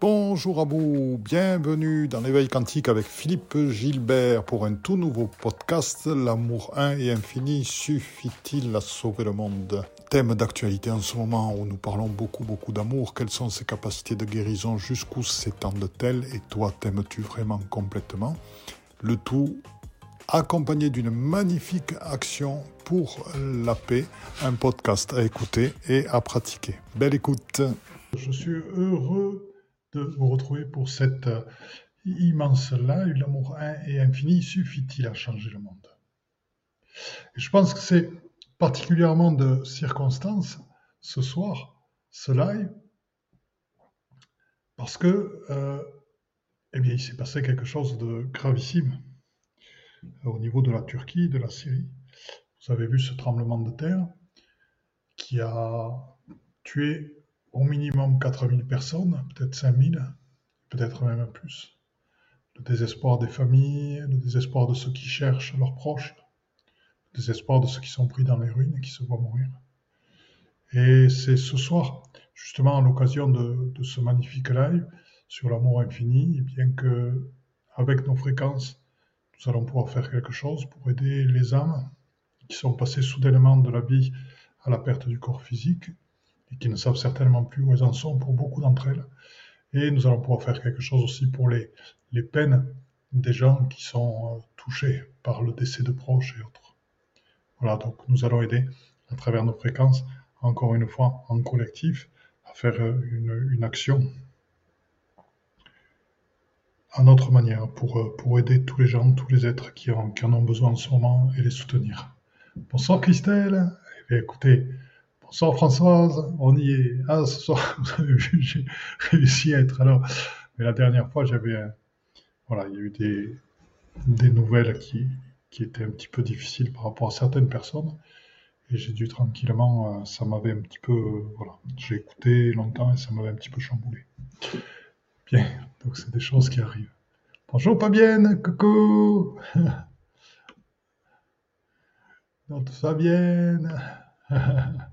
Bonjour à vous, bienvenue dans l'éveil quantique avec Philippe Gilbert pour un tout nouveau podcast L'amour un et infini suffit-il à sauver le monde? Thème d'actualité en ce moment où nous parlons beaucoup beaucoup d'amour, quelles sont ses capacités de guérison, jusqu'où s'étendent-elles? Et toi t'aimes-tu vraiment complètement? Le tout accompagné d'une magnifique action pour la paix, un podcast à écouter et à pratiquer. Belle écoute. Je suis heureux de vous retrouver pour cette euh, immense live, l'amour un et infini, suffit-il à changer le monde? Je pense que c'est particulièrement de circonstance ce soir, ce live, parce que euh, eh bien, il s'est passé quelque chose de gravissime au niveau de la Turquie, de la Syrie. Vous avez vu ce tremblement de terre qui a tué au minimum 4000 personnes, peut-être 5000, peut-être même plus. Le désespoir des familles, le désespoir de ceux qui cherchent leurs proches, le désespoir de ceux qui sont pris dans les ruines et qui se voient mourir. Et c'est ce soir, justement à l'occasion de, ce magnifique live sur l'amour infini, et bien que avec nos fréquences, nous allons pouvoir faire quelque chose pour aider les âmes qui sont passées soudainement de la vie à la perte du corps physique et qui ne savent certainement plus où elles en sont pour beaucoup d'entre elles. Et nous allons pouvoir faire quelque chose aussi pour les, les peines des gens qui sont euh, touchés par le décès de proches et autres. Voilà, donc nous allons aider à travers nos fréquences, encore une fois en collectif, à faire euh, une, une action à notre manière pour, euh, pour aider tous les gens, tous les êtres qui en, qui en ont besoin en ce moment et les soutenir. Bonsoir Christelle. Eh écoutez, Bonsoir Françoise, on y est. Ah, ce soir, vous avez vu, j'ai réussi à être là. Mais la dernière fois, j'avais. Voilà, il y a eu des, des nouvelles qui, qui étaient un petit peu difficiles par rapport à certaines personnes. Et j'ai dû tranquillement, euh, ça m'avait un petit peu. Voilà, j'ai écouté longtemps et ça m'avait un petit peu chamboulé. Bien, donc c'est des choses qui arrivent. Bonjour Fabienne, coucou Notre Fabienne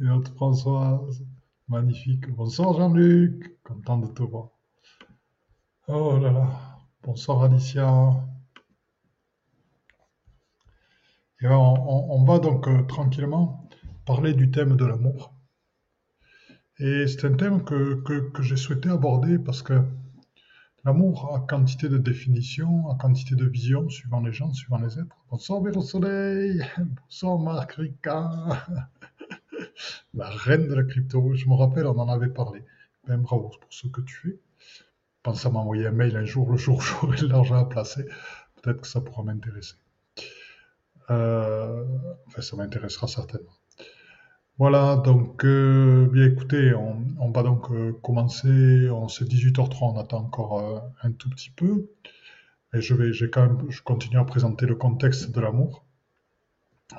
Et notre Françoise, magnifique. Bonsoir Jean-Luc, content de te voir. Oh là là, bonsoir Alicia. Et on, va donc euh, tranquillement parler du thème de l'amour. Et c'est un thème que, que j'ai souhaité aborder parce que L'amour a quantité de définitions, a quantité de visions, suivant les gens, suivant les êtres. Bonsoir Véro Soleil, bonsoir Marc Ricard, la reine de la crypto. Je me rappelle, on en avait parlé. Ben bravo pour ce que tu fais. Pense à m'envoyer un mail un jour, le jour où j'aurai l'argent à placer. Peut-être que ça pourra m'intéresser. Euh, enfin, ça m'intéressera certainement. Voilà, donc, euh, bien écoutez, on, va donc euh, commencer. On, c'est 18h30, on attend encore un tout petit peu. Et je vais, j'ai quand même, je continue à présenter le contexte de l'amour.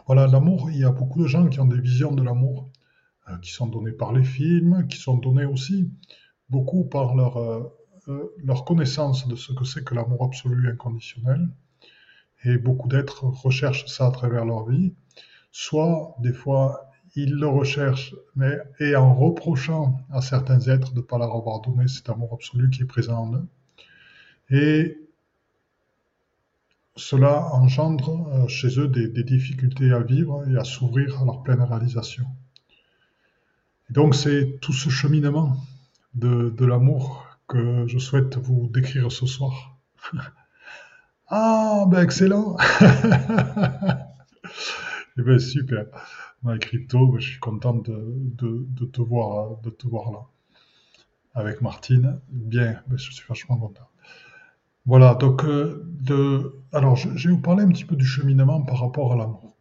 Voilà, l'amour, il y a beaucoup de gens qui ont des visions de l'amour, qui sont données par les films, qui sont données aussi beaucoup par leur, leur connaissance de ce que c'est que l'amour absolu inconditionnel. Et beaucoup d'êtres recherchent ça à travers leur vie. Soit, des fois, ils le recherchent, mais et en reprochant à certains êtres de ne pas leur avoir donné cet amour absolu qui est présent en eux. Et cela engendre euh, chez eux des, difficultés à vivre et à s'ouvrir à leur pleine réalisation. Et donc c'est tout ce cheminement de, l'amour que je souhaite vous décrire ce soir. ah, ben excellent Eh bien super crypto, je suis content de, te voir, de te voir là. Avec Martine, bien, je suis vachement content. Voilà, donc, euh, de, alors je, vais vous parler un petit peu du cheminement par rapport à l'amour.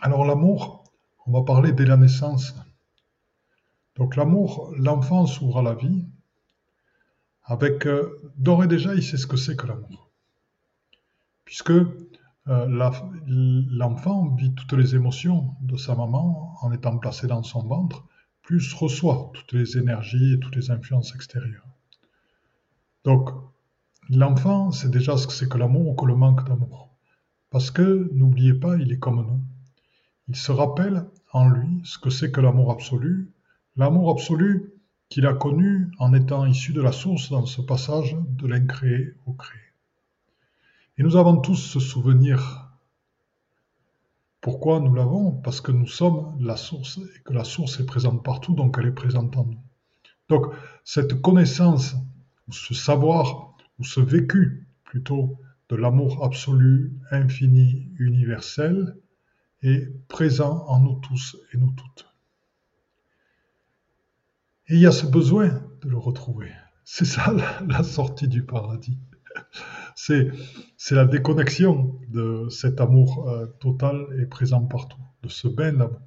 Alors l'amour, on va parler dès la naissance. Donc l'amour, l'enfant s'ouvre à la vie, avec, euh, et déjà, il sait ce que c'est que l'amour. Puisque euh, l'enfant vit toutes les émotions de sa maman en étant placé dans son ventre, plus reçoit toutes les énergies et toutes les influences extérieures. Donc, l'enfant sait déjà ce que c'est que l'amour ou que le manque d'amour. Parce que, n'oubliez pas, il est comme nous. Il se rappelle en lui ce que c'est que l'amour absolu. L'amour absolu qu'il a connu en étant issu de la source dans ce passage de l'incréé au créé. Et nous avons tous ce souvenir. Pourquoi nous l'avons? Parce que nous sommes la source et que la source est présente partout, donc elle est présente en nous. Donc cette connaissance, ce savoir, ou ce vécu plutôt de l'amour absolu, infini, universel, est présent en nous tous et nous toutes. Et il y a ce besoin de le retrouver. C'est ça la, sortie du paradis. C'est, la déconnexion de cet amour euh, total et présent partout, de ce bain d'amour.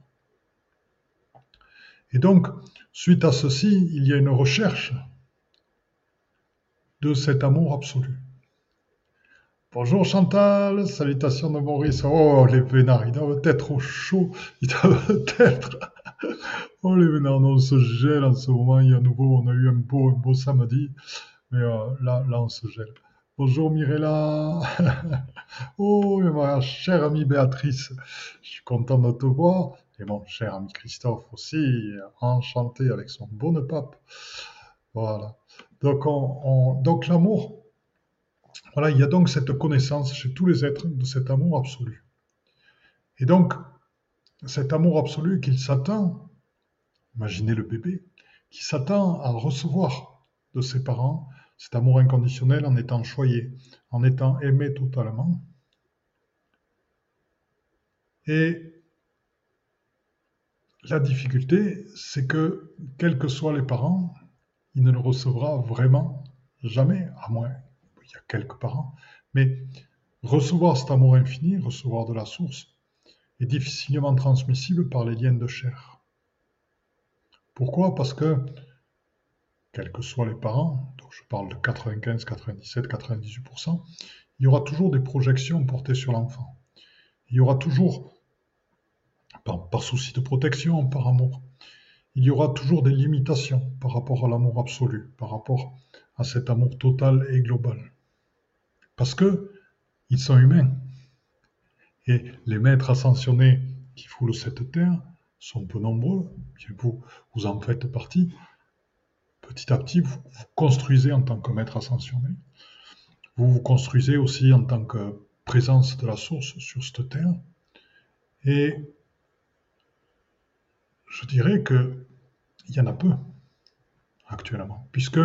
Et donc, suite à ceci, il y a une recherche de cet amour absolu. Bonjour Chantal, salutations de Maurice. Oh, les vénards, ils doivent être au chaud. Ils doivent être. Oh, les vénards, on se gèle en ce moment. Il y a nouveau, on a eu un beau, un beau samedi. Mais euh, là, là, on se gèle. Bonjour Mirella. oh, ma chère amie Béatrice. Je suis content de te voir. Et mon cher ami Christophe aussi, enchanté avec son bonne pape. Voilà. Donc, on, donc l'amour, voilà, il y a donc cette connaissance chez tous les êtres de cet amour absolu. Et donc, cet amour absolu qu'il s'attend, imaginez le bébé, qui s'attend à recevoir de ses parents cet amour inconditionnel en étant choyé, en étant aimé totalement. Et la difficulté, c'est que, quels que soient les parents, il ne le recevra vraiment jamais, à moins il y a quelques parents, mais recevoir cet amour infini, recevoir de la source, est difficilement transmissible par les liens de chair. Pourquoi? Parce que, quels que soient les parents, je parle de 95, 97, 98%, il y aura toujours des projections portées sur l'enfant. Il y aura toujours, par, souci de protection, par amour, il y aura toujours des limitations par rapport à l'amour absolu, par rapport à cet amour total et global. Parce que ils sont humains. Et les maîtres ascensionnés qui foulent cette terre sont peu nombreux. Vous, vous en faites partie. Petit à petit, vous vous construisez en tant que maître ascensionné. Vous vous construisez aussi en tant que présence de la source sur cette terre. Et je dirais que il y en a peu actuellement, puisque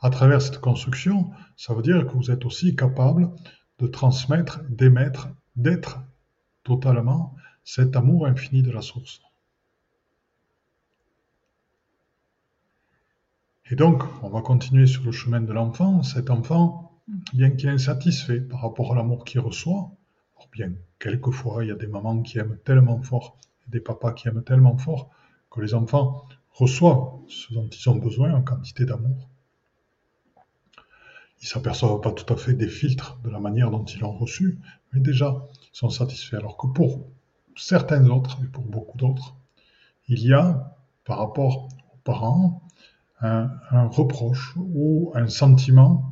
à travers cette construction, ça veut dire que vous êtes aussi capable de transmettre, d'émettre, d'être totalement cet amour infini de la source. Et donc, on va continuer sur le chemin de l'enfant. Cet enfant, bien qu'il est insatisfait par rapport à l'amour qu'il reçoit, bien quelquefois il y a des mamans qui aiment tellement fort, et des papas qui aiment tellement fort, que les enfants reçoivent ce dont ils ont besoin en quantité d'amour ils s'aperçoivent pas tout à fait des filtres de la manière dont ils l'ont reçu, mais déjà, ils sont satisfaits. Alors que pour certains autres, et pour beaucoup d'autres, il y a, par rapport aux parents, un, reproche ou un sentiment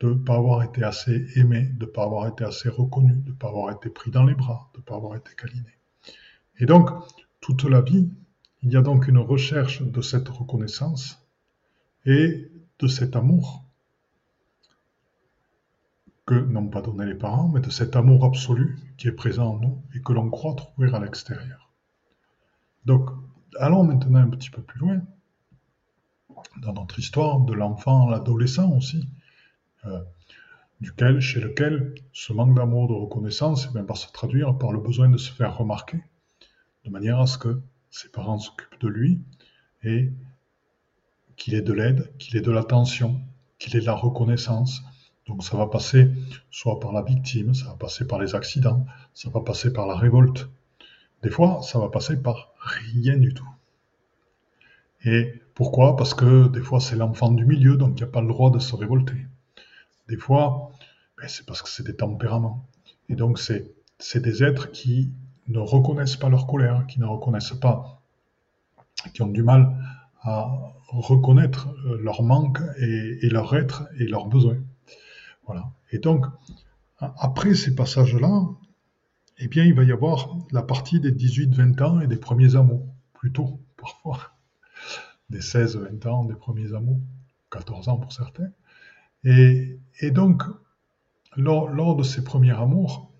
de ne pas avoir été assez aimé, de ne pas avoir été assez reconnu, de ne pas avoir été pris dans les bras, de ne pas avoir été câliné. Et donc, toute la vie, il y a donc une recherche de cette reconnaissance et de cet amour que n'ont pas donné les parents, mais de cet amour absolu qui est présent en nous et que l'on croit trouver à l'extérieur. Donc, allons maintenant un petit peu plus loin dans notre histoire de l'enfant, l'adolescent aussi, euh, duquel, chez lequel ce manque d'amour, de reconnaissance, eh va se traduire par le besoin de se faire remarquer, de manière à ce que ses parents s'occupent de lui et qu'il ait de l'aide, qu'il ait de l'attention, qu'il ait de la reconnaissance, donc ça va passer soit par la victime, ça va passer par les accidents, ça va passer par la révolte. Des fois, ça va passer par rien du tout. Et pourquoi? Parce que des fois, c'est l'enfant du milieu, donc il n'y a pas le droit de se révolter. Des fois, ben, c'est parce que c'est des tempéraments. Et donc, c'est des êtres qui ne reconnaissent pas leur colère, qui ne reconnaissent pas, qui ont du mal à reconnaître euh, leur manque et, et leur être et leurs besoins. Voilà. Et donc, après ces passages-là, eh bien, il va y avoir la partie des 18-20 ans et des premiers amours, plutôt, parfois. des 16-20 ans, des premiers amours, 14 ans pour certains. Et, donc, lors, lors, de ces premiers amours,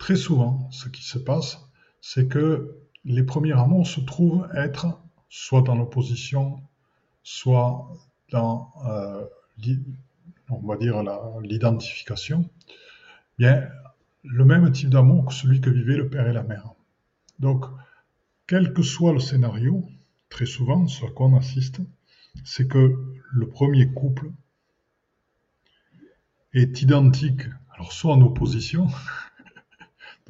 très souvent, ce qui se passe, c'est que les premiers amours se trouvent être soit dans l'opposition, soit dans, euh, on dire, l'identification, bien, le même type d'amour que celui que vivaient le père et la mère. Donc, quel que soit le scénario, très souvent, ce à quoi assiste, c'est que le premier couple est identique, alors soit en opposition,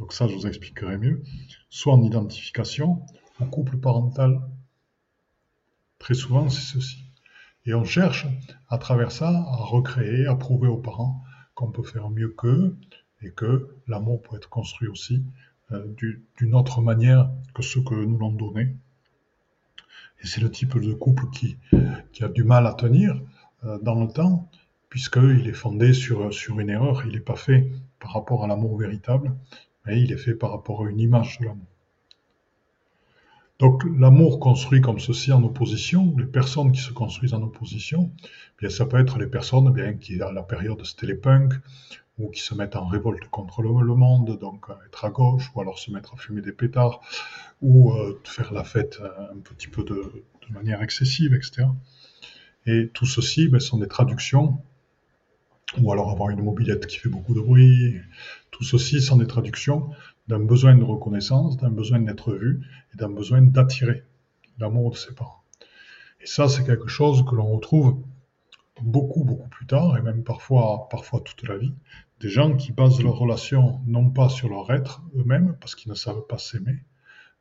donc ça je vous expliquerai mieux, soit en identification au couple parental. Très souvent c'est ceci. Et on cherche à travers ça à recréer, à prouver aux parents qu'on peut faire mieux qu'eux et que l'amour peut être construit aussi euh, d'une autre manière que ce que nous l'ont donné. Et c'est le type de couple qui, a du mal à tenir euh, dans le temps, puisqu'il est fondé sur une erreur. Il n'est pas fait par rapport à l'amour véritable, mais il est fait par rapport à une image de l'amour. Donc l'amour construit comme ceci en opposition, les personnes qui se construisent en opposition, bien ça peut être les personnes bien qui à la période c'était les ou qui se mettent en révolte contre le, monde, donc être à gauche, ou alors se mettre à fumer des pétards, ou euh, faire la fête un petit peu de, manière excessive, etc. Et tout ceci ben, sont des traductions, ou alors avoir une mobilette qui fait beaucoup de bruit, tout ceci sont des traductions d'un besoin de reconnaissance, d'un besoin d'être vu et d'un besoin d'attirer l'amour de ses parents. Et ça, c'est quelque chose que l'on retrouve beaucoup, beaucoup plus tard, et même parfois, parfois toute la vie, des gens qui basent leur relation non pas sur leur être eux-mêmes, parce qu'ils ne savent pas s'aimer,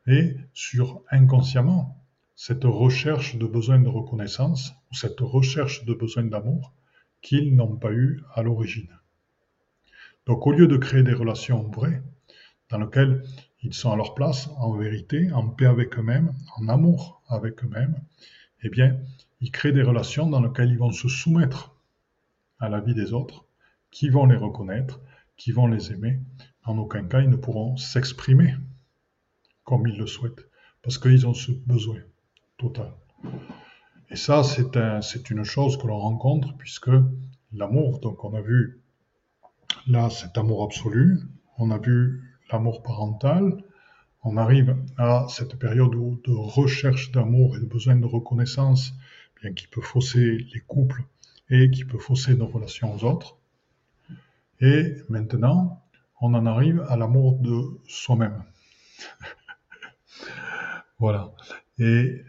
mais sur inconsciemment cette recherche de besoin de reconnaissance ou cette recherche de besoin d'amour qu'ils n'ont pas eu à l'origine. Donc au lieu de créer des relations vraies, dans lequel ils sont à leur place, en vérité, en paix avec eux-mêmes, en amour avec eux-mêmes, eh bien, ils créent des relations dans lesquelles ils vont se soumettre à la vie des autres, qui vont les reconnaître, qui vont les aimer. En aucun cas, ils ne pourront s'exprimer comme ils le souhaitent, parce qu'ils ont ce besoin total. Et ça, c'est un, une chose que l'on rencontre, puisque l'amour, donc on a vu là cet amour absolu, on a vu l'amour parental, on arrive à cette période de recherche d'amour et de besoin de reconnaissance, bien qui peut fausser les couples et qui peut fausser nos relations aux autres. Et maintenant, on en arrive à l'amour de soi-même. voilà. Et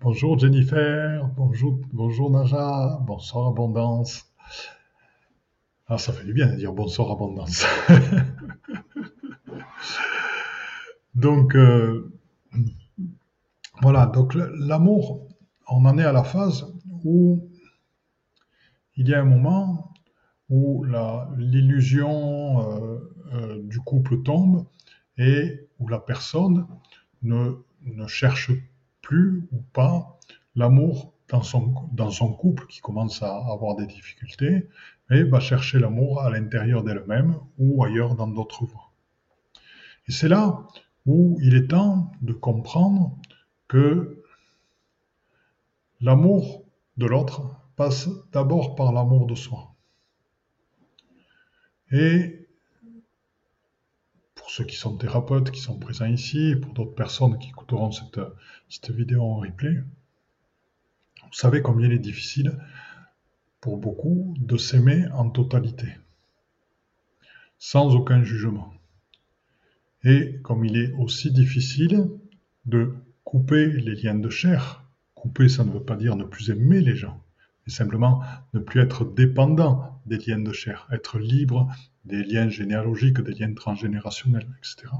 bonjour Jennifer, bonjour, bonjour Naja, bonsoir Abondance. Ah, ça fait du bien de dire bonsoir Abondance. Donc, euh, voilà, donc l'amour, on en est à la phase où il y a un moment où l'illusion euh, euh, du couple tombe et où la personne ne, ne cherche ou pas l'amour dans son, dans son couple qui commence à avoir des difficultés, mais va chercher l'amour à l'intérieur d'elle-même ou ailleurs dans d'autres voies. Et c'est là où il est temps de comprendre que l'amour de l'autre passe d'abord par l'amour de soi. Et pour ceux qui sont thérapeutes, qui sont présents ici, et pour d'autres personnes qui écouteront cette, cette vidéo en replay, vous savez combien il est difficile pour beaucoup de s'aimer en totalité, sans aucun jugement. Et comme il est aussi difficile de couper les liens de chair, couper ça ne veut pas dire ne plus aimer les gens, mais simplement ne plus être dépendant des liens de chair, être libre des liens généalogiques, des liens transgénérationnels, etc.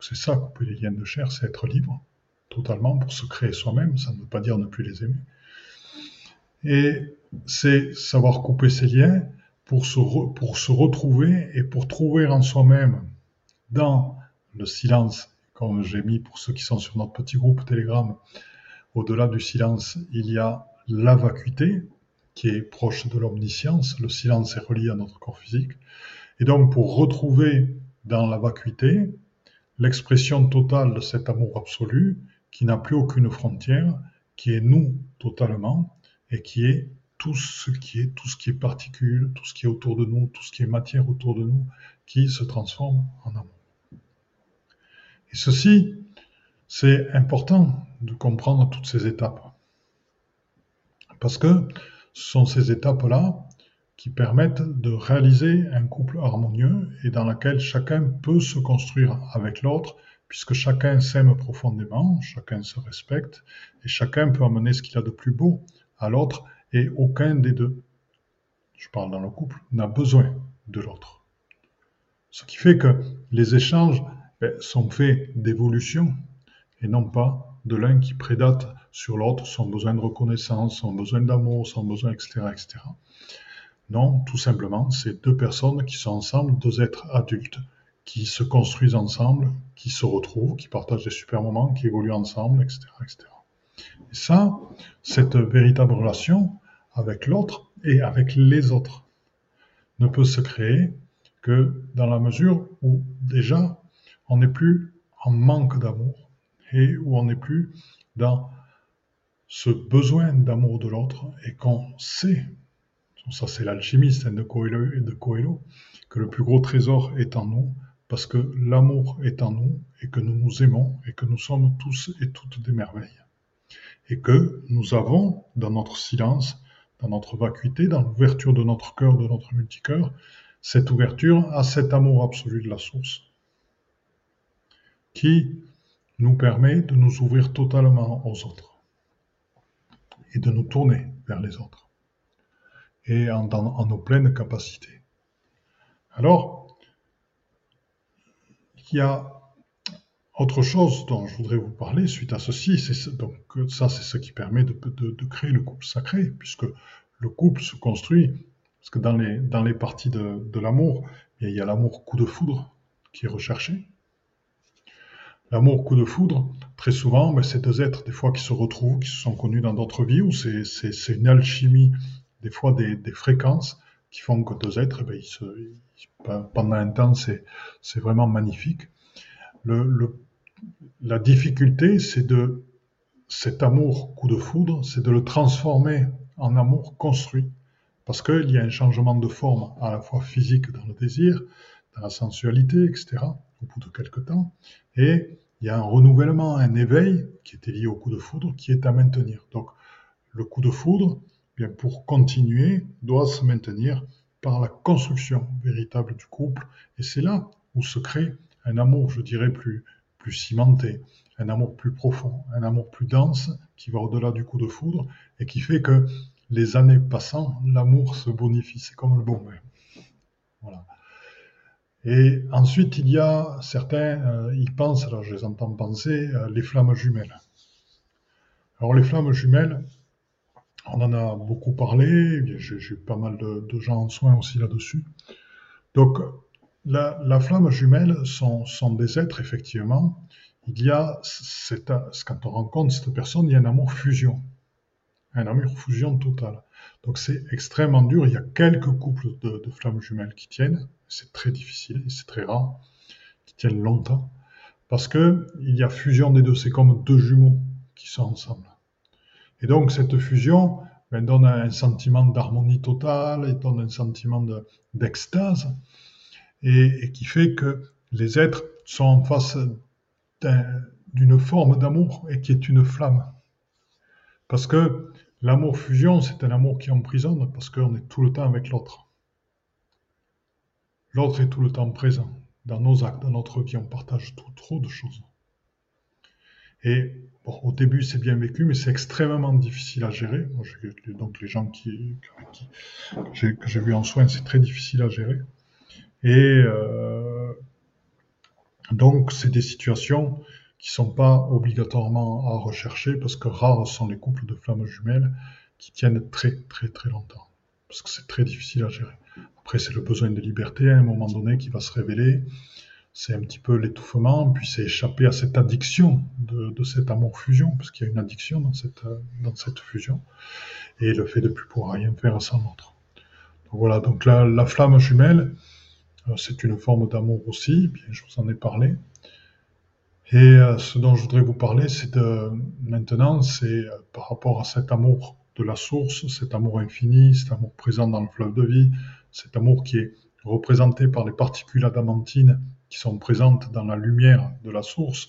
c'est ça, couper les liens de chair, c'est être libre totalement pour se créer soi-même, ça ne veut pas dire ne plus les aimer. Et c'est savoir couper ces liens pour se, pour se retrouver et pour trouver en soi-même dans le silence, comme j'ai mis pour ceux qui sont sur notre petit groupe Telegram, au-delà du silence, il y a la vacuité, qui est proche de l'omniscience. Le silence est relié à notre corps physique. Et donc, pour retrouver dans la vacuité l'expression totale de cet amour absolu, qui n'a plus aucune frontière, qui est nous totalement, et qui est tout ce qui est, tout ce qui est particule, tout ce qui est autour de nous, tout ce qui est matière autour de nous, qui se transforme en amour. Et ceci, c'est important de comprendre toutes ces étapes. Parce que ce sont ces étapes-là qui permettent de réaliser un couple harmonieux et dans lequel chacun peut se construire avec l'autre, puisque chacun s'aime profondément, chacun se respecte, et chacun peut amener ce qu'il a de plus beau à l'autre, et aucun des deux, je parle dans le couple, n'a besoin de l'autre. Ce qui fait que les échanges ben, sont faits d'évolution et non pas de l'un qui prédate sur l'autre son besoin de reconnaissance, son besoin d'amour, son besoin, etc., etc. Non, tout simplement, c'est deux personnes qui sont ensemble, deux êtres adultes, qui se construisent ensemble, qui se retrouvent, qui partagent des super moments, qui évoluent ensemble, etc. etc. Et ça, cette véritable relation avec l'autre et avec les autres ne peut se créer que dans la mesure où déjà on n'est plus en manque d'amour et où on n'est plus dans ce besoin d'amour de l'autre et qu'on sait ça c'est l'alchimiste de Coelho, de Coelho, que le plus gros trésor est en nous, parce que l'amour est en nous, et que nous nous aimons, et que nous sommes tous et toutes des merveilles. Et que nous avons, dans notre silence, dans notre vacuité, dans l'ouverture de notre cœur, de notre multicœur, cette ouverture à cet amour absolu de la source, qui nous permet de nous ouvrir totalement aux autres et de nous tourner vers les autres et en, nos pleines capacités. Alors, il y a autre chose dont je voudrais vous parler suite à ceci, c'est donc ça c'est ce qui permet de, créer le couple sacré, puisque le couple se construit, parce que dans dans les parties de, l'amour, il y a l'amour coup de foudre qui est recherché. L'amour coup de foudre, très souvent, c'est deux êtres des fois qui se retrouvent, qui se sont connus dans d'autres vies, où c'est une alchimie des fois des, fréquences qui font que deux êtres, eh ben, pendant un temps, c'est vraiment magnifique. Le, la difficulté, c'est de cet amour coup de foudre, c'est de le transformer en amour construit. Parce qu'il y a un changement de forme à la fois physique dans le désir, dans la sensualité, etc., au bout de quelques temps. Et il y a un renouvellement, un éveil qui était lié au coup de foudre, qui est à maintenir. Donc, le coup de foudre, pour continuer, doit se maintenir par la construction véritable du couple. Et c'est là où se crée un amour, je dirais, plus, plus cimenté, un amour plus profond, un amour plus dense qui va au-delà du coup de foudre et qui fait que les années passant, l'amour se bonifie. C'est comme le bon vin. Voilà. Et ensuite, il y a certains, euh, ils pensent, alors je les entends penser, euh, les flammes jumelles. Alors les flammes jumelles, on en a beaucoup parlé, j'ai pas mal de, gens en soins aussi là-dessus. Donc, la, flamme jumelle sont, des êtres, effectivement. Il y a, quand on rencontre cette personne, il y a un amour fusion. Un amour fusion total. Donc, c'est extrêmement dur. Il y a quelques couples de, de flammes jumelles qui tiennent. C'est très difficile et c'est très rare, qui tiennent longtemps. Parce que il y a fusion des deux. C'est comme deux jumeaux qui sont ensemble. Et donc cette fusion ben, donne un sentiment d'harmonie totale et donne un sentiment d'extase et, qui fait que les êtres sont en face d'une forme d'amour et qui est une flamme. Parce que l'amour fusion, c'est un amour qui emprisonne parce qu'on est tout le temps avec l'autre. L'autre est tout le temps présent. Dans nos actes, dans notre vie, on partage trop de choses. Et au début, c'est bien vécu, mais c'est extrêmement difficile à gérer. donc, les gens que j'ai vu en soins, c'est très difficile à gérer. Et euh, donc, c'est des situations qui sont pas obligatoirement à rechercher parce que rares sont les couples de flammes jumelles qui tiennent très, très, très longtemps. Parce que c'est très difficile à gérer. Après, c'est le besoin de liberté à un moment donné qui va se révéler c'est un petit peu l'étouffement, puis c'est échapper à cette addiction de, de cet amour-fusion, parce qu'il y a une addiction dans cette, dans cette fusion, et le fait de ne plus pouvoir rien faire sans l'autre. Donc voilà, donc la, la flamme jumelle, euh, c'est une forme d'amour aussi, bien je vous en ai parlé. Et euh, ce dont je voudrais vous parler, c'est de, maintenant, c'est euh, par rapport à cet amour de la source, cet amour infini, cet amour présent dans le fleuve de vie, cet amour qui est représenté par les particules adamantines qui sont présentes dans la lumière de la source,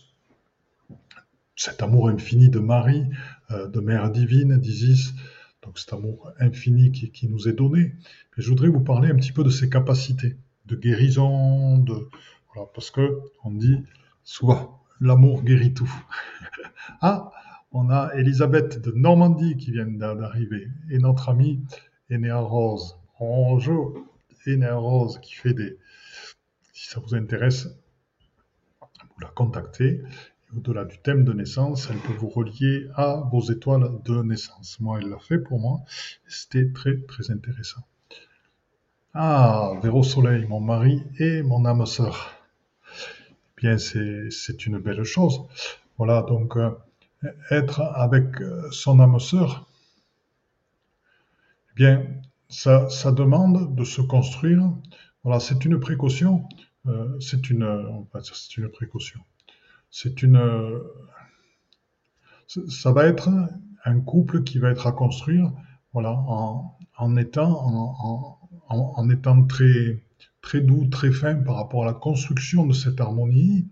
cet amour infini de Marie, euh, de Mère divine, d'Isis, donc cet amour infini qui, nous est donné. Et je voudrais vous parler un petit peu de ses capacités de guérison, de voilà, parce que on dit soit l'amour guérit tout. ah, on a Elisabeth de Normandie qui vient d'arriver et notre amie Enea Rose. Bonjour, Enea Rose qui fait des. Si ça vous intéresse, vous la contactez au-delà du thème de naissance, elle peut vous relier à vos étoiles de naissance. Moi, elle l'a fait pour moi. C'était très, très intéressant. Ah, Véro Soleil, mon mari et mon âme sœur. Bien, c'est une belle chose. Voilà, donc, euh, être avec euh, son âme sœur, eh bien, ça, ça demande de se construire. Voilà, c'est une précaution. Euh, c'est une, une précaution c'est une, ça va être un couple qui va être à construire, voilà, en, étant, en, étant très, très doux, très fin par rapport à la construction de cette harmonie,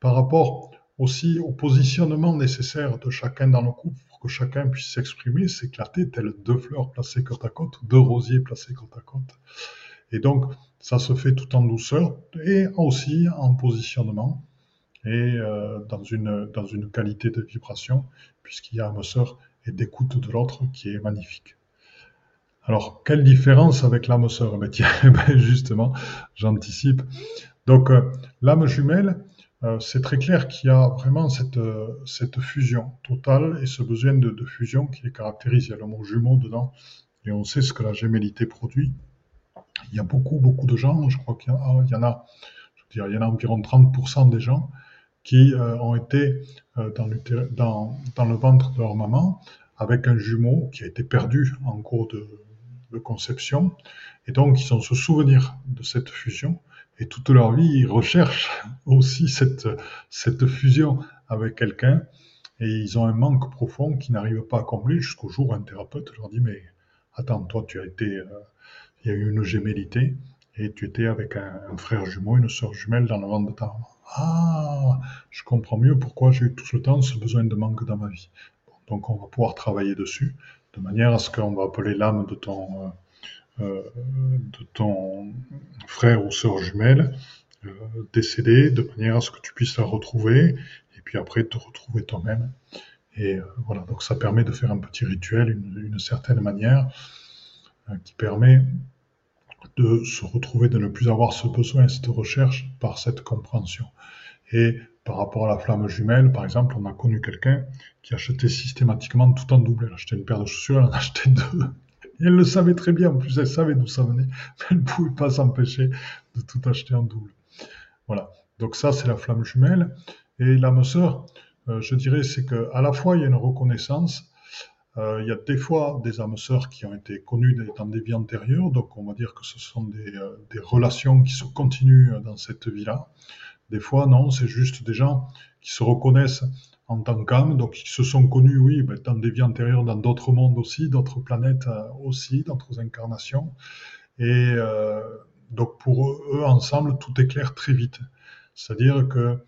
par rapport aussi au positionnement nécessaire de chacun dans le couple pour que chacun puisse s'exprimer, s'éclater, telles deux fleurs placées côte à côte, deux rosiers placés côte à côte. Et donc, ça se fait tout en douceur et aussi en positionnement et euh, dans, une, dans une qualité de vibration, puisqu'il y a un sœur et d'écoute de l'autre qui est magnifique. Alors, quelle différence avec l'âme sœur eh ben, Justement, j'anticipe. Donc, euh, l'âme jumelle, euh, c'est très clair qu'il y a vraiment cette, cette fusion totale et ce besoin de, fusion qui les caractérise. Il y a le mot jumeau dedans et on sait ce que la gémellité produit. Il y a beaucoup, beaucoup de gens, je crois qu'il y, en a, je veux dire, il y en a environ 30% des gens qui euh, ont été euh, dans, le ventre de leur maman avec un jumeau qui a été perdu en cours de, de conception. Et donc, ils ont ce souvenir de cette fusion. Et toute leur vie, ils recherchent aussi cette, cette fusion avec quelqu'un. Et ils ont un manque profond qu'ils n'arrivent pas à combler jusqu'au jour où un thérapeute leur dit, mais attends, toi, tu as été, euh, il y a eu une gémellité et tu étais avec un, frère jumeau, une sœur jumelle dans le ventre de ta maman. Ah, je comprends mieux pourquoi j'ai eu tout le temps ce besoin de manque dans ma vie. donc on va pouvoir travailler dessus, de manière à ce qu'on va appeler l'âme de ton, euh, euh, de ton frère ou sœur jumelle euh, décédé, de manière à ce que tu puisses la retrouver, et puis après te retrouver toi-même. Et voilà, donc ça permet de faire un petit rituel, une, une certaine manière, qui permet de se retrouver, de ne plus avoir ce besoin, cette recherche par cette compréhension. Et par rapport à la flamme jumelle, par exemple, on a connu quelqu'un qui achetait systématiquement tout en double. Elle achetait une paire de chaussures, elle en achetait deux. Et elle le savait très bien, en plus elle savait d'où ça venait, mais elle ne pouvait pas s'empêcher de tout acheter en double. Voilà. Donc ça, c'est la flamme jumelle. Et l'âme sœur, euh, je dirais, c'est qu'à la fois, il y a une reconnaissance, euh, il y a des fois des âmes qui ont été connues dans des vies antérieures, donc on va dire que ce sont des, euh, des relations qui se continuent dans cette vie-là. Des fois, non, c'est juste des gens qui se reconnaissent en tant qu'âme, donc qui se sont connus, oui, ben, dans des vies antérieures, dans d'autres mondes aussi, d'autres planètes euh, aussi, d'autres incarnations. Et donc pour eux, ensemble, tout est clair très vite. C'est-à-dire que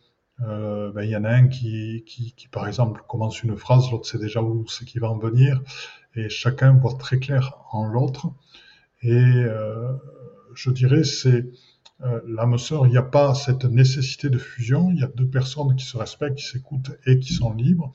euh, ben, il y en a un qui, qui, qui, par exemple, commence une phrase, l'autre sait déjà où c'est qui va en venir, et chacun voit très clair en l'autre. Et euh, je dirais, c'est euh, l'âme sœur, il n'y a pas cette nécessité de fusion, il y a deux personnes qui se respectent, qui s'écoutent et qui sont libres.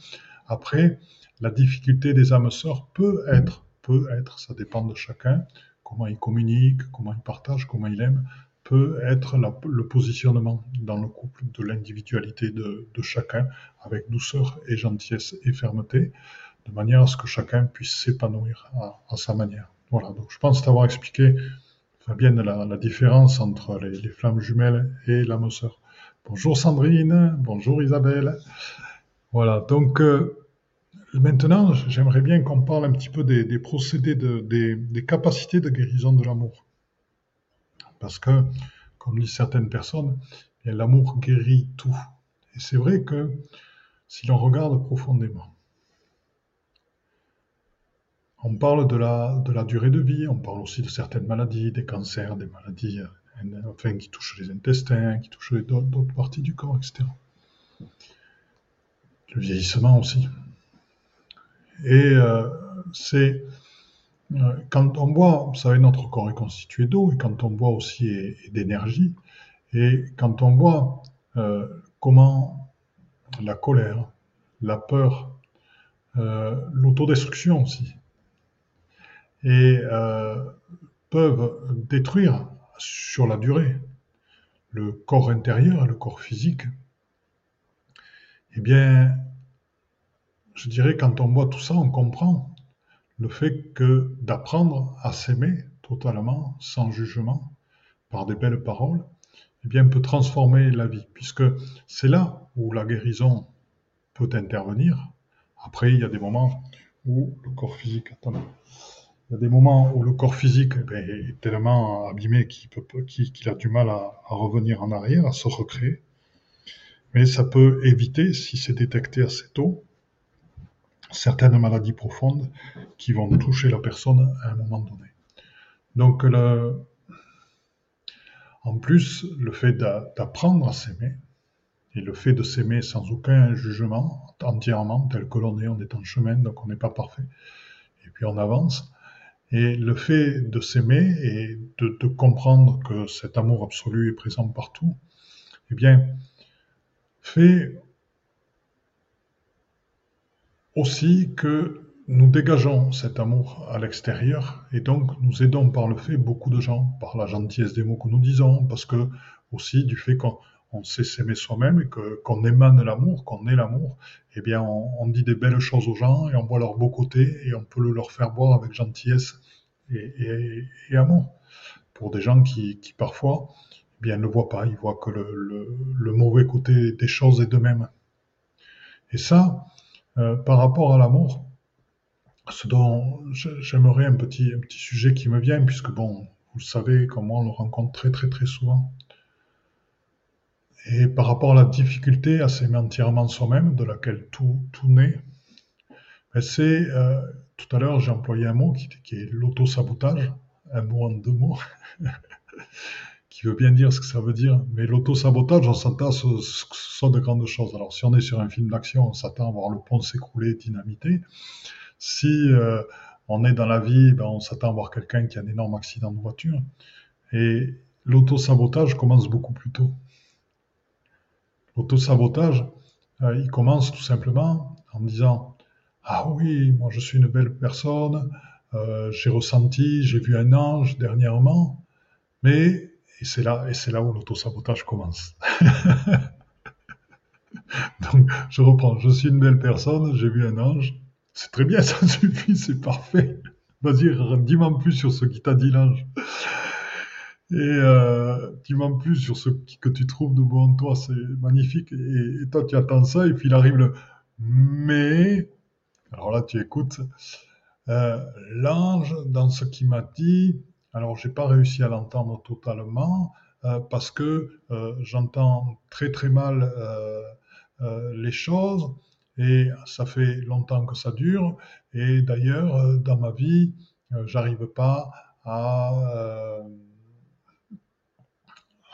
Après, la difficulté des âmes sœurs peut être, peut être, ça dépend de chacun, comment ils communiquent, comment ils partagent, comment ils aiment, peut être le positionnement dans le couple de l'individualité de, chacun avec douceur et gentillesse et fermeté, de manière à ce que chacun puisse s'épanouir à, sa manière. Voilà, donc je pense t'avoir expliqué, Fabienne, la, la différence entre les, flammes jumelles et l'âme sœur. Bonjour Sandrine, bonjour Isabelle. Voilà, donc euh, maintenant j'aimerais bien qu'on parle un petit peu des, procédés, de, des capacités de guérison de l'amour. Parce que, comme disent certaines personnes, l'amour guérit tout. Et c'est vrai que si l'on regarde profondément, on parle de la, durée de vie, on parle aussi de certaines maladies, des cancers, des maladies euh, qui touchent les intestins, qui touchent d'autres parties du corps, etc. Le vieillissement aussi. Et euh, c'est euh, quand on boit, vous savez, notre corps est constitué d'eau, et quand on boit aussi d'énergie, et quand on voit comment la colère, la peur, l'autodestruction aussi, et euh, peuvent détruire sur la durée le corps intérieur le corps physique, eh bien, je dirais quand on voit tout ça, on comprend le fait que d'apprendre à s'aimer totalement, sans jugement, par des belles paroles, eh bien, peut transformer la vie, puisque c'est là où la guérison peut intervenir. Après, il y a des moments où le corps physique, attends, il y a des moments où le corps physique eh ben, est tellement abîmé qu'il a du mal à, revenir en arrière, à se recréer. Mais ça peut éviter, si c'est détecté assez tôt, certaines maladies profondes qui vont toucher la personne à un moment donné. Donc, en plus, le fait d'apprendre à s'aimer, et le fait de s'aimer sans aucun jugement, entièrement, tel que l'on est, on est en chemin, donc on n'est pas parfait, et puis on avance, et le fait de s'aimer et de, comprendre que cet amour absolu est présent partout, eh bien, fait aussi que nous dégageons cet amour à l'extérieur et donc nous aidons par le fait beaucoup de gens, par la gentillesse des mots que nous disons, parce que aussi du fait qu'on on sait s'aimer soi-même et que, qu'on émane l'amour, qu'on est l'amour, eh bien, on, dit des belles choses aux gens et on voit leurs beaux côtés et on peut le leur faire voir avec gentillesse et, amour. Pour des gens qui, parfois, eh bien, ne le voient pas, ils voient que le, mauvais côté des choses est de même. Et ça, euh, par rapport à l'amour, ce dont j'aimerais un petit, un petit sujet qui me vient, puisque bon, vous savez, comme on le rencontre très très très souvent. Et par rapport à la difficulté à s'aimer entièrement soi-même, de laquelle tout, tout naît, ben, c'est, euh, tout à l'heure j'ai employé un mot qui, qui est l'auto-sabotage, un mot en deux mots, qui veut bien dire ce que ça veut dire, mais l'auto-sabotage, on s'attend à ce que ce soit de grandes choses. Alors si on est sur un film d'action, on s'attend à voir le pont s'écrouler, dynamité. Si euh, on est dans la vie, ben, on s'attend à voir quelqu'un qui a un énorme accident de voiture. Et l'auto-sabotage commence beaucoup plus tôt. L'auto-sabotage, euh, il commence tout simplement en disant Ah oui, moi je suis une belle personne, euh, j'ai ressenti, j'ai vu un ange dernièrement, mais et c'est là, et c'est là où l'auto-sabotage commence. Donc, je reprends. Je suis une belle personne, j'ai vu un ange. C'est très bien, ça suffit, c'est parfait. Vas-y, dis-moi plus sur ce qui t'a dit l'ange. Et euh, tu m'en plus sur ce que tu trouves de beau en toi, c'est magnifique. Et, toi, tu attends ça, et puis il arrive le mais. Alors là, tu écoutes. Euh, l'ange, dans ce qu'il m'a dit, alors j'ai pas réussi à l'entendre totalement, euh, parce que euh, j'entends très très mal les choses, et ça fait longtemps que ça dure. Et d'ailleurs, dans ma vie, j'arrive pas à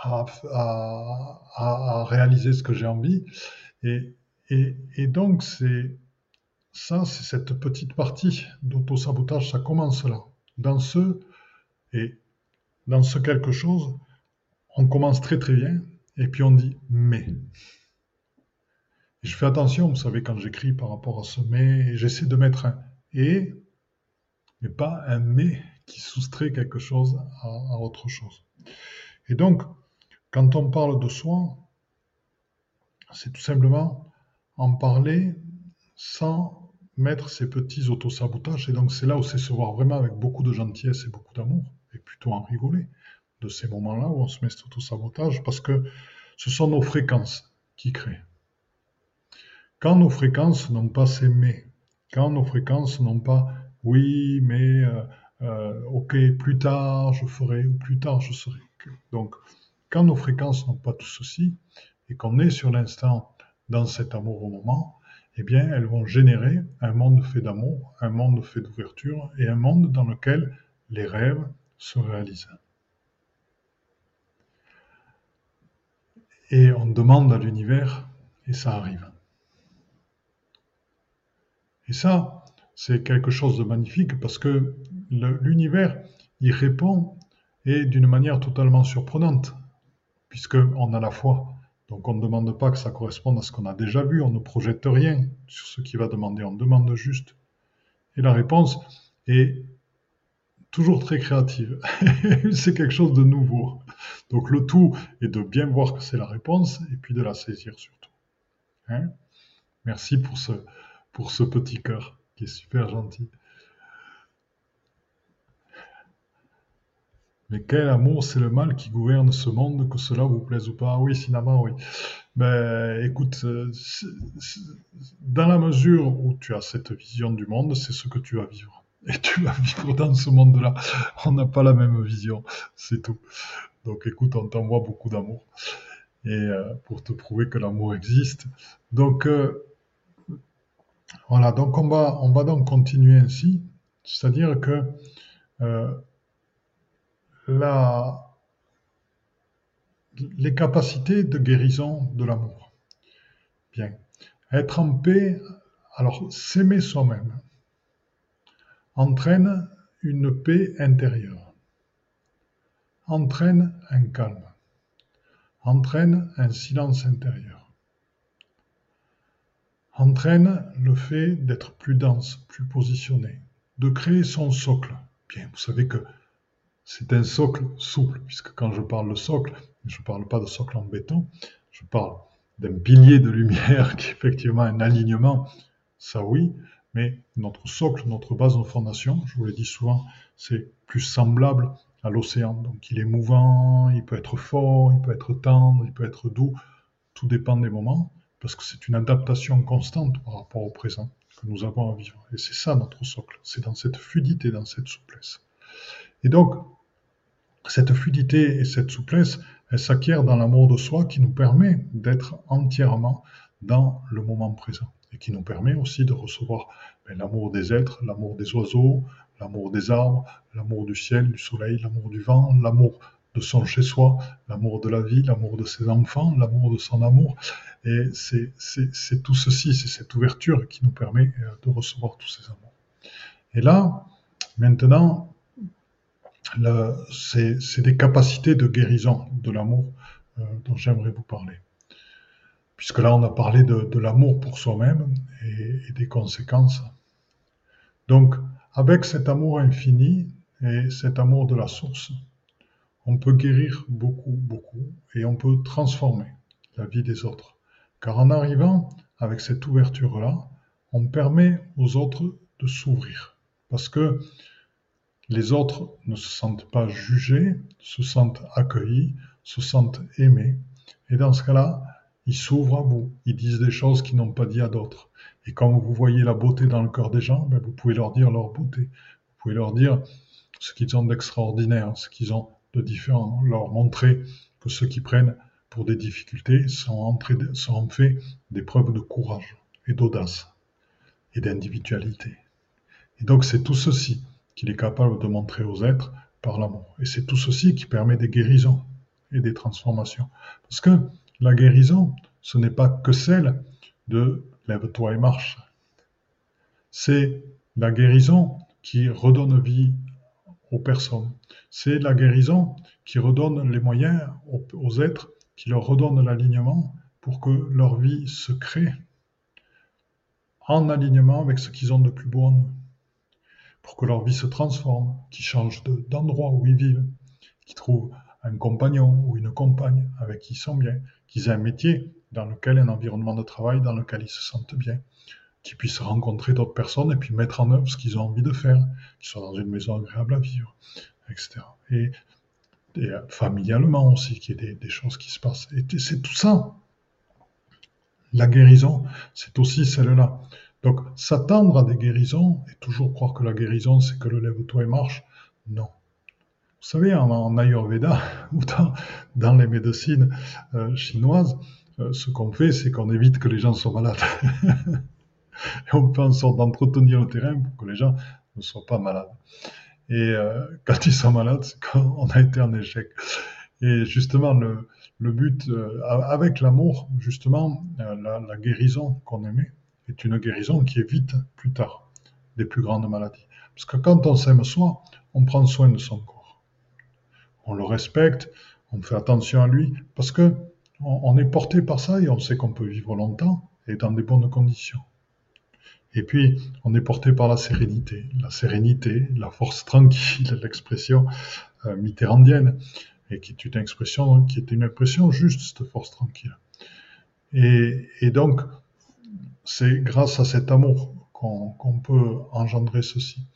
à, réaliser ce que j'ai envie. Et, et, donc, c'est ça, c'est cette petite partie d'auto-sabotage, ça commence là. Dans ce, et dans ce quelque chose, on commence très très bien, et puis on dit mais. je fais attention, vous savez, quand j'écris par rapport à ce mais, j'essaie de mettre un et, mais pas un mais qui soustrait quelque chose à autre chose. Et donc, quand on parle de soi, c'est tout simplement en parler sans mettre ces petits autosabotages. Et donc c'est là où c'est se voir vraiment avec beaucoup de gentillesse et beaucoup d'amour, et plutôt en rigoler de ces moments-là où on se met cet autosabotage, parce que ce sont nos fréquences qui créent. Quand nos fréquences n'ont pas s'aimer, quand nos fréquences n'ont pas oui, mais euh, euh, ok, plus tard je ferai, ou plus tard je serai. Donc, quand nos fréquences n'ont pas tout ceci, et qu'on est sur l'instant dans cet amour au moment, eh bien, elles vont générer un monde fait d'amour, un monde fait d'ouverture et un monde dans lequel les rêves se réalisent. Et on demande à l'univers et ça arrive. Et ça, c'est quelque chose de magnifique parce que l'univers, il répond et d'une manière totalement surprenante, puisqu'on a la foi. Donc on ne demande pas que ça corresponde à ce qu'on a déjà vu, on ne projette rien sur ce qui va demander, on demande juste. Et la réponse est toujours très créative. c'est quelque chose de nouveau. Donc le tout est de bien voir que c'est la réponse et puis de la saisir surtout. Hein? Merci pour ce, pour ce petit cœur qui est super gentil. Mais quel amour, c'est le mal qui gouverne ce monde, que cela vous plaise ou pas. Oui, Sinama, oui. Ben, écoute, euh, dans la mesure où tu as cette vision du monde, c'est ce que tu vas vivre. Et tu vas vivre dans ce monde-là. On n'a pas la même vision, c'est tout. Donc écoute, on t'envoie beaucoup d'amour. Et euh, pour te prouver que l'amour existe. Donc euh, voilà, donc on va, on va donc continuer ainsi. C'est-à-dire que les capacités de guérison de l'amour. Bien. Être en paix, alors s'aimer soi-même, entraîne une paix intérieure, entraîne un calme, entraîne un silence intérieur, entraîne le fait d'être plus dense, plus positionné, de créer son socle. Bien, vous savez que c'est un socle souple, puisque quand je parle de socle, je ne parle pas de socle en béton, je parle d'un pilier de lumière qui est effectivement un alignement, ça oui, mais notre socle, notre base de fondation, je vous l'ai dit souvent, c'est plus semblable à l'océan. Donc il est mouvant, il peut être fort, il peut être tendre, il peut être doux, tout dépend des moments, parce que c'est une adaptation constante par rapport au présent que nous avons à vivre. Et c'est ça notre socle, c'est dans cette fluidité, dans cette souplesse. Et donc, cette fluidité et cette souplesse, elles s'acquièrent dans l'amour de soi qui nous permet d'être entièrement dans le moment présent et qui nous permet aussi de recevoir ben, l'amour des êtres, l'amour des oiseaux, l'amour des arbres, l'amour du ciel, du soleil, l'amour du vent, l'amour de son chez-soi, l'amour de la vie, l'amour de ses enfants, l'amour de son amour. Et c'est tout ceci, c'est cette ouverture qui nous permet euh, de recevoir tous ces amours. Et là, maintenant, c'est des capacités de guérison de l'amour euh, dont j'aimerais vous parler. Puisque là, on a parlé de, l'amour pour soi-même et, des conséquences. Donc, avec cet amour infini et cet amour de la source, on peut guérir beaucoup, beaucoup, et on peut transformer la vie des autres. Car en arrivant avec cette ouverture-là, on permet aux autres de s'ouvrir. Parce que les autres ne se sentent pas jugés, se sentent accueillis, se sentent aimés. Et dans ce cas-là, ils s'ouvrent à vous, ils disent des choses qu'ils n'ont pas dit à d'autres. Et quand vous voyez la beauté dans le cœur des gens, ben, vous pouvez leur dire leur beauté. Vous pouvez leur dire ce qu'ils ont d'extraordinaire, ce qu'ils ont de différent, leur montrer que ceux qui prennent pour des difficultés sont, sont fait des preuves de courage et d'audace et d'individualité. Et donc c'est tout ceci qu'il est capable de montrer aux êtres par l'amour. Et c'est tout ceci qui permet des guérisons et des transformations. Parce que la guérison, ce n'est pas que celle de lève-toi et marche. C'est la guérison qui redonne vie aux personnes. C'est la guérison qui redonne les moyens aux, êtres, qui leur redonne l'alignement pour que leur vie se crée en alignement avec ce qu'ils ont de plus beau en eux pour que leur vie se transforme, qu'ils changent d'endroit où ils vivent, qu'ils trouvent un compagnon ou une compagne avec qui ils sont bien, qu'ils aient un métier dans lequel, un environnement de travail dans lequel ils se sentent bien, qu'ils puissent rencontrer d'autres personnes et puis mettre en œuvre ce qu'ils ont envie de faire, qu'ils soient dans une maison agréable à vivre, etc. Et, euh, familialement aussi, qu'il y ait des, des choses qui se passent. Et c'est tout ça. La guérison, c'est aussi celle-là. Donc, s'attendre à des guérisons et toujours croire que la guérison, c'est que le lève-toi et marche, non. Vous savez, en, Ayurveda ou dans, les médecines euh, chinoises, euh, ce qu'on fait, c'est qu'on évite que les gens soient malades. et on fait en sorte d'entretenir le terrain pour que les gens ne soient pas malades. Et euh, quand ils sont malades, c'est qu'on a été en échec. Et justement, le, but, avec l'amour, justement, la, guérison qu'on aimait est une guérison qui évite plus tard des plus grandes maladies. Parce que quand on s'aime soi, on prend soin de son corps. On le respecte, on fait attention à lui, parce que on, est porté par ça et on sait qu'on peut vivre longtemps et dans des bonnes conditions. Et puis, on est porté par la sérénité, la sérénité, la force tranquille, l'expression euh, mitterrandienne, et qui est une expression, qui est une juste, cette force tranquille. Et, donc, c'est grâce à cet amour qu'on peut engendrer ceci.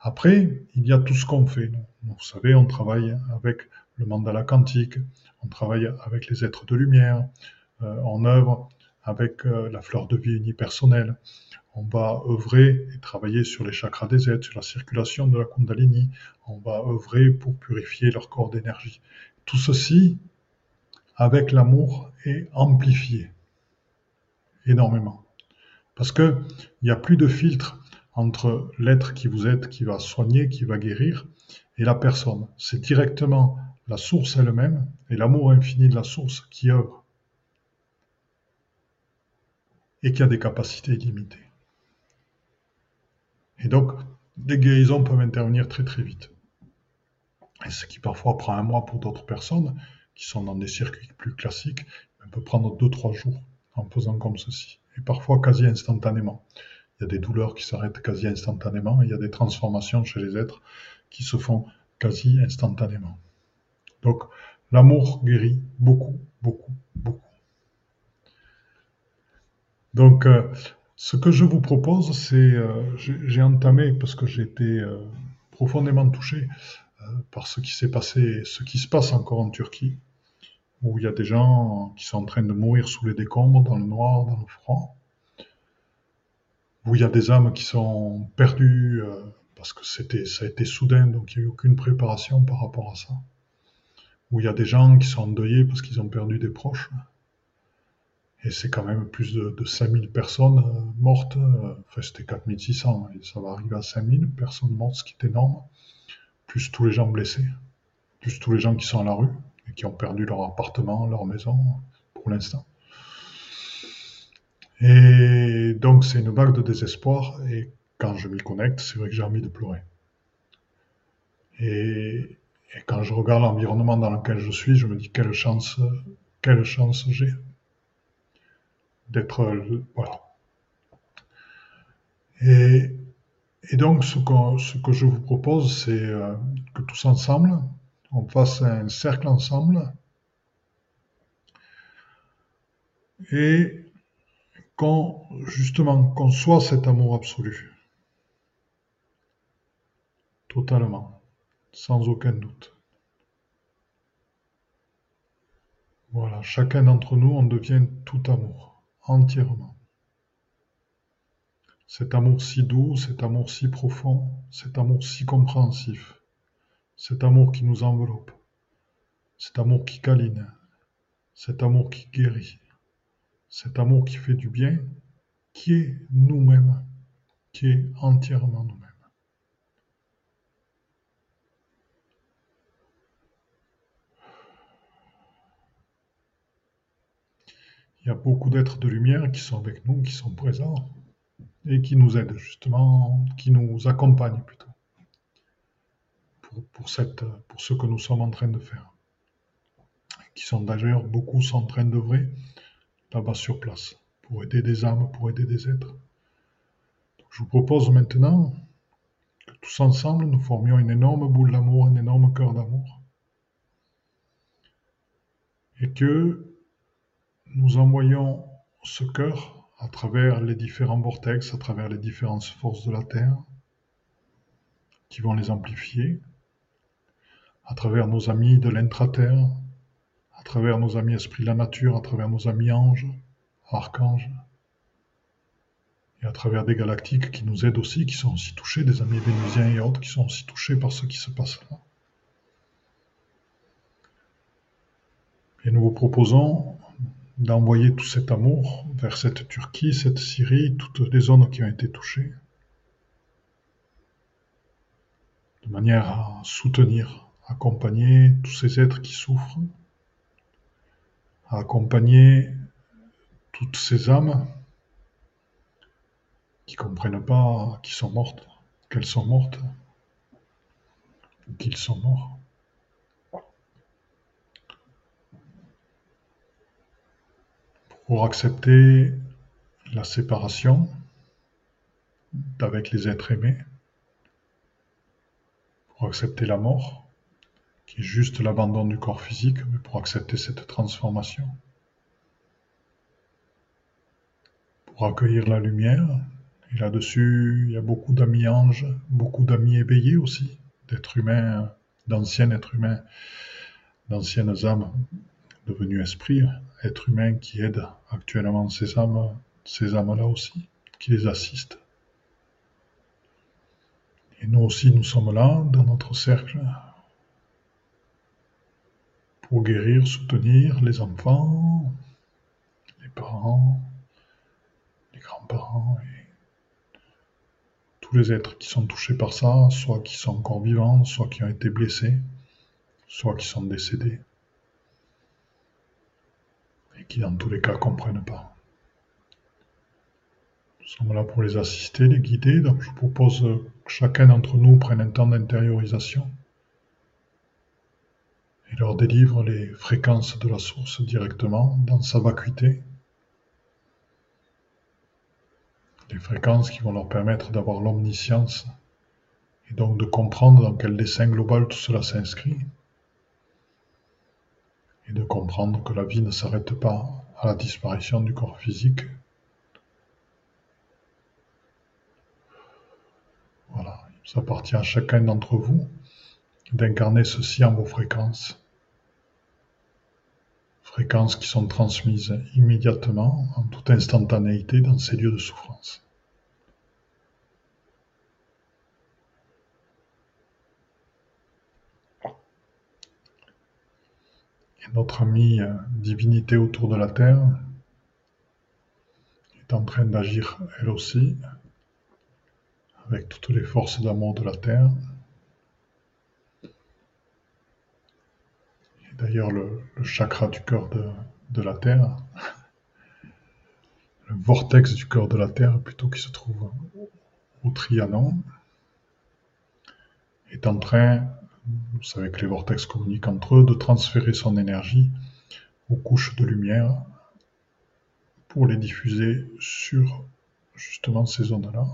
Après, il y a tout ce qu'on fait. Vous savez, on travaille avec le mandala quantique, on travaille avec les êtres de lumière, euh, on œuvre avec euh, la fleur de vie unipersonnelle. On va œuvrer et travailler sur les chakras des êtres, sur la circulation de la Kundalini. On va œuvrer pour purifier leur corps d'énergie. Tout ceci, avec l'amour, est amplifié énormément. Parce qu'il n'y a plus de filtre entre l'être qui vous êtes, qui va soigner, qui va guérir, et la personne. C'est directement la source elle-même et l'amour infini de la source qui œuvre et qui a des capacités illimitées. Et donc, des guérisons peuvent intervenir très très vite. Et ce qui parfois prend un mois pour d'autres personnes qui sont dans des circuits plus classiques, peut prendre 2-3 jours en faisant comme ceci. Et parfois quasi instantanément. Il y a des douleurs qui s'arrêtent quasi instantanément il y a des transformations chez les êtres qui se font quasi instantanément. Donc, l'amour guérit beaucoup, beaucoup, beaucoup. Donc, euh, ce que je vous propose, c'est, euh, j'ai entamé, parce que j'ai été euh, profondément touché par ce qui s'est passé, ce qui se passe encore en Turquie, où il y a des gens qui sont en train de mourir sous les décombres, dans le noir, dans le froid, où il y a des âmes qui sont perdues parce que ça a été soudain, donc il n'y a eu aucune préparation par rapport à ça où il y a des gens qui sont endeuillés parce qu'ils ont perdu des proches. Et c'est quand même plus de, 5000 personnes euh, mortes. Euh, enfin, c'était 4600, et ça va arriver à 5000 personnes mortes, ce qui est énorme. Plus tous les gens blessés. Plus tous les gens qui sont à la rue qui ont perdu leur appartement, leur maison, pour l'instant. Et donc, c'est une vague de désespoir. Et quand je m'y connecte, c'est vrai que j'ai envie de pleurer. Et, quand je regarde l'environnement dans lequel je suis, je me dis quelle chance, quelle chance j'ai d'être voilà. Et, donc ce que, ce que je vous propose, c'est euh, que tous ensemble, on fasse un cercle ensemble. Et qu'on justement qu'on soit cet amour absolu. Totalement. Sans aucun doute. Voilà, chacun d'entre nous, on devient tout amour, entièrement. Cet amour si doux, cet amour si profond, cet amour si compréhensif, cet amour qui nous enveloppe, cet amour qui câline, cet amour qui guérit, cet amour qui fait du bien, qui est nous-mêmes, qui est entièrement nous-mêmes. il y a beaucoup d'êtres de lumière qui sont avec nous, qui sont présents et qui nous aident justement, qui nous accompagnent plutôt pour, cette, pour ce que nous sommes en train de faire. Qui sont d'ailleurs, beaucoup en train d'œuvrer là-bas sur place pour aider des âmes, pour aider des êtres. je vous propose maintenant que tous ensemble nous formions une énorme boule d'amour, un énorme cœur d'amour. Et que nous envoyons ce cœur à travers les différents vortex, à travers les différentes forces de la Terre, qui vont les amplifier, à travers nos amis de l'intra-terre, à travers nos amis esprits de la nature, à travers nos amis anges, archanges, et à travers des galactiques qui nous aident aussi, qui sont aussi touchés, des amis vénusiens et autres qui sont aussi touchés par ce qui se passe là. Et nous vous proposons d'envoyer tout cet amour vers cette Turquie, cette Syrie, toutes les zones qui ont été touchées, de manière à soutenir, accompagner tous ces êtres qui souffrent, accompagner toutes ces âmes qui comprennent pas qu'ils sont mortes, qu'elles sont mortes, qu'ils sont morts. Pour accepter la séparation d'avec les êtres aimés, pour accepter la mort, qui est juste l'abandon du corps physique, mais pour accepter cette transformation, pour accueillir la lumière, et là-dessus, il y a beaucoup d'amis anges, beaucoup d'amis éveillés aussi, d'êtres humains, d'anciens êtres humains, d'anciennes âmes devenues esprits, êtres humains qui aident actuellement ces âmes, ces âmes-là aussi, qui les assistent. Et nous aussi, nous sommes là, dans notre cercle, pour guérir, soutenir les enfants, les parents, les grands-parents et les êtres qui sont touchés par ça, soit qui sont encore vivants, soit qui ont été blessés, soit qui sont décédés, et qui dans tous les cas comprennent pas. Nous sommes là pour les assister, les guider, donc je propose que chacun d'entre nous prenne un temps d'intériorisation et leur délivre les fréquences de la source directement dans sa vacuité des fréquences qui vont leur permettre d'avoir l'omniscience et donc de comprendre dans quel dessin global tout cela s'inscrit et de comprendre que la vie ne s'arrête pas à la disparition du corps physique. Voilà, ça appartient à chacun d'entre vous d'incarner ceci en vos fréquences. Fréquences qui sont transmises immédiatement, en toute instantanéité, dans ces lieux de souffrance. notre amie euh, divinité autour de la Terre est en train d'agir elle aussi avec toutes les forces d'amour de la Terre. D'ailleurs, le, chakra du cœur de, la Terre, le vortex du cœur de la Terre, plutôt qui se trouve au Trianon, est en train vous savez que les vortex communiquent entre eux, de transférer son énergie aux couches de lumière pour les diffuser sur justement ces zones-là.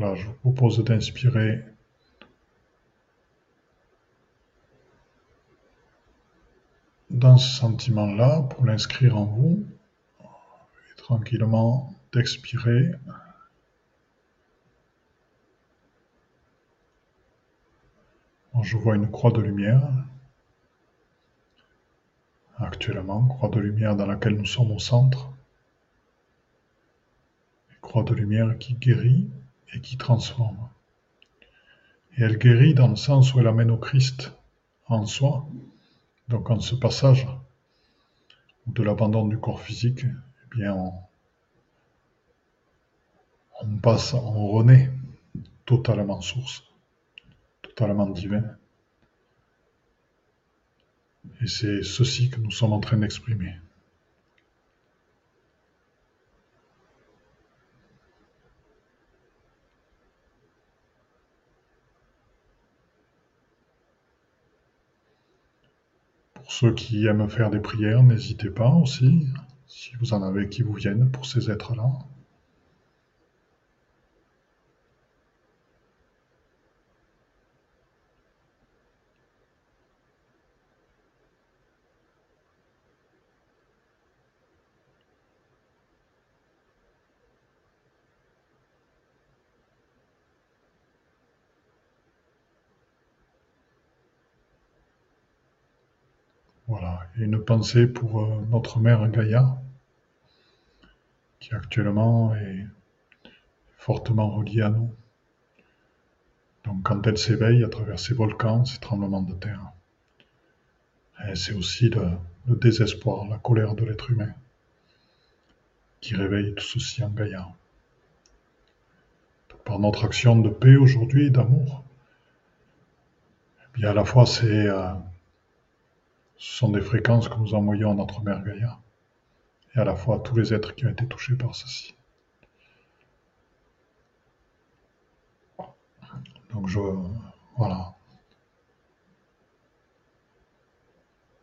Je vous propose d'inspirer dans ce sentiment-là pour l'inscrire en vous et tranquillement d'expirer. je vois une croix de lumière. Actuellement, croix de lumière dans laquelle nous sommes au centre. croix de lumière qui guérit et qui transforme. Et elle guérit dans le sens où elle amène au Christ en soi. Donc en ce passage de l'abandon du corps physique, eh bien on, on passe, on renaît totalement source, totalement divin. Et c'est ceci que nous sommes en train d'exprimer. Pour ceux qui aiment faire des prières, n'hésitez pas aussi, si vous en avez qui vous viennent pour ces êtres-là. Une pensée pour euh, notre mère Gaïa, qui actuellement est fortement reliée à nous. Donc quand elle s'éveille à travers ces volcans, ces tremblements de terre, c'est aussi le, le, désespoir, la colère de l'être humain qui réveille tout ceci en Gaïa. Par notre action de paix aujourd'hui, d'amour, eh bien à la fois c'est, euh, ce sont des fréquences que nous envoyons à notre mère Gaïa, et à la fois à tous les êtres qui ont été touchés par ceci. Donc je, voilà.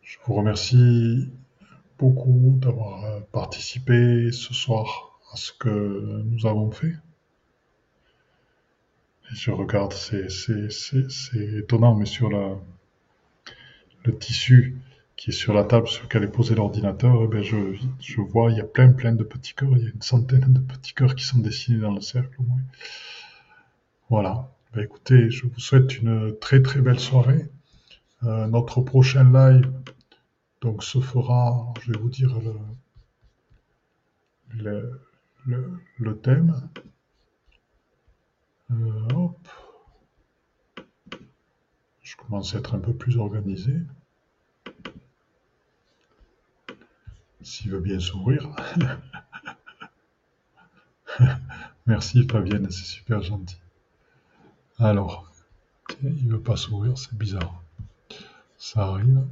Je vous remercie beaucoup d'avoir participé ce soir à ce que nous avons fait. Et je regarde, c'est étonnant, mais sur le tissu qui est sur la table sur laquelle est posé l'ordinateur, eh ben je, vois, il y a plein, plein de petits cœurs. Il y a une centaine de petits cœurs qui sont dessinés dans le cercle. Voilà. Ben écoutez, je vous souhaite une très, très belle soirée. Euh, notre prochain live donc se fera, je vais vous dire le, le, thème. Euh, hop. Je commence à être un peu plus organisé. S'il veut bien s'ouvrir. Merci Fabienne, c'est super gentil. Alors, il veut pas s'ouvrir, c'est bizarre. Ça arrive.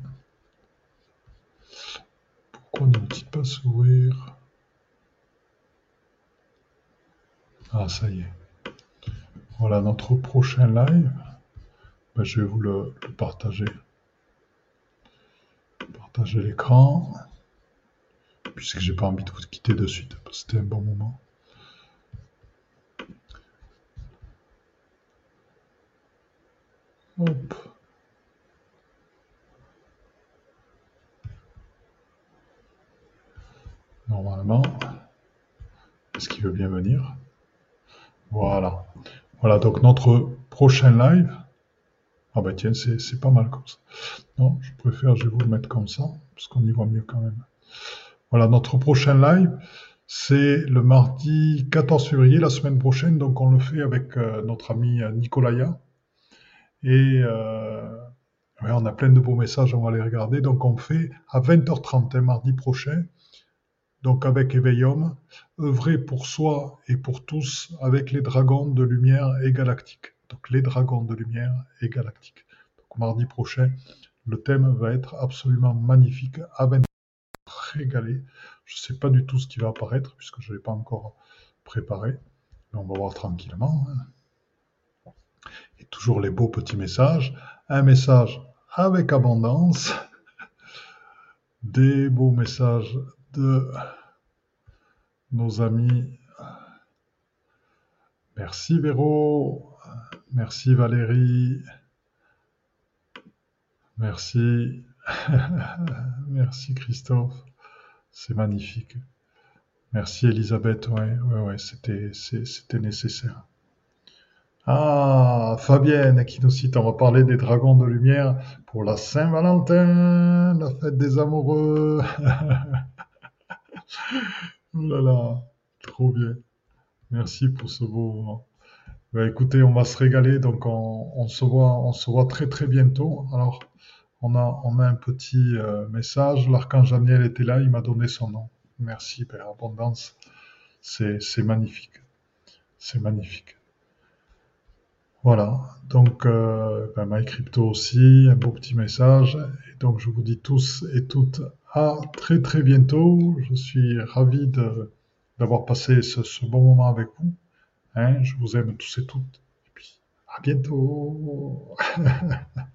Pourquoi ne veut-il pas s'ouvrir? Ah, ça y est. Voilà notre prochain live. Ben, je vais vous le, partager. Partager l'écran. Puisque j'ai pas envie de vous quitter de suite. C'était un bon moment. Hop. Normalement. Est-ce qu'il veut bien venir? Voilà. Voilà, donc notre prochain live. Ah bah tiens, c'est pas mal comme ça. Non, je préfère, je vais vous le mettre comme ça, parce qu'on y voit mieux quand même. Voilà, notre prochain live, c'est le mardi 14 février, la semaine prochaine. Donc on le fait avec euh, notre ami euh, Nicolaya. Et euh, on a plein de beaux messages, on va les regarder. Donc on fait à 20h30, mardi prochain, donc avec Éveillum, œuvrer pour soi et pour tous avec les dragons de lumière et galactiques. Donc les dragons de lumière et galactiques. Donc mardi prochain, le thème va être absolument magnifique, à 20 Je ne sais pas du tout ce qui va apparaître puisque je ne l'ai pas encore préparé, mais on va voir tranquillement. Hein. Et toujours les beaux petits messages. Un message avec abondance, des beaux messages de nos amis. Merci Véro, merci Valérie, merci, merci Christophe, c'est magnifique. Merci Elisabeth, ouais, ouais, c'était, c'était nécessaire. Ah, Fabienne qui nous cite, on va parler des dragons de lumière pour la Saint-Valentin, la fête des amoureux. oh là là, trop bien. Merci pour ce beau moment. Bah, écoutez, on va se régaler, donc on, se voit, on se voit très très bientôt. Alors, on a, un petit euh, message. L'archange Daniel était là, il m'a donné son nom. Merci, Père Abondance. C'est magnifique. C'est magnifique. Voilà, donc euh, ben, MyCrypto aussi, un beau petit message. Et donc je vous dis tous et toutes à très très bientôt. Je suis ravi d'avoir passé ce, bon moment avec vous. Hein, je vous aime tous et toutes. Et puis à bientôt.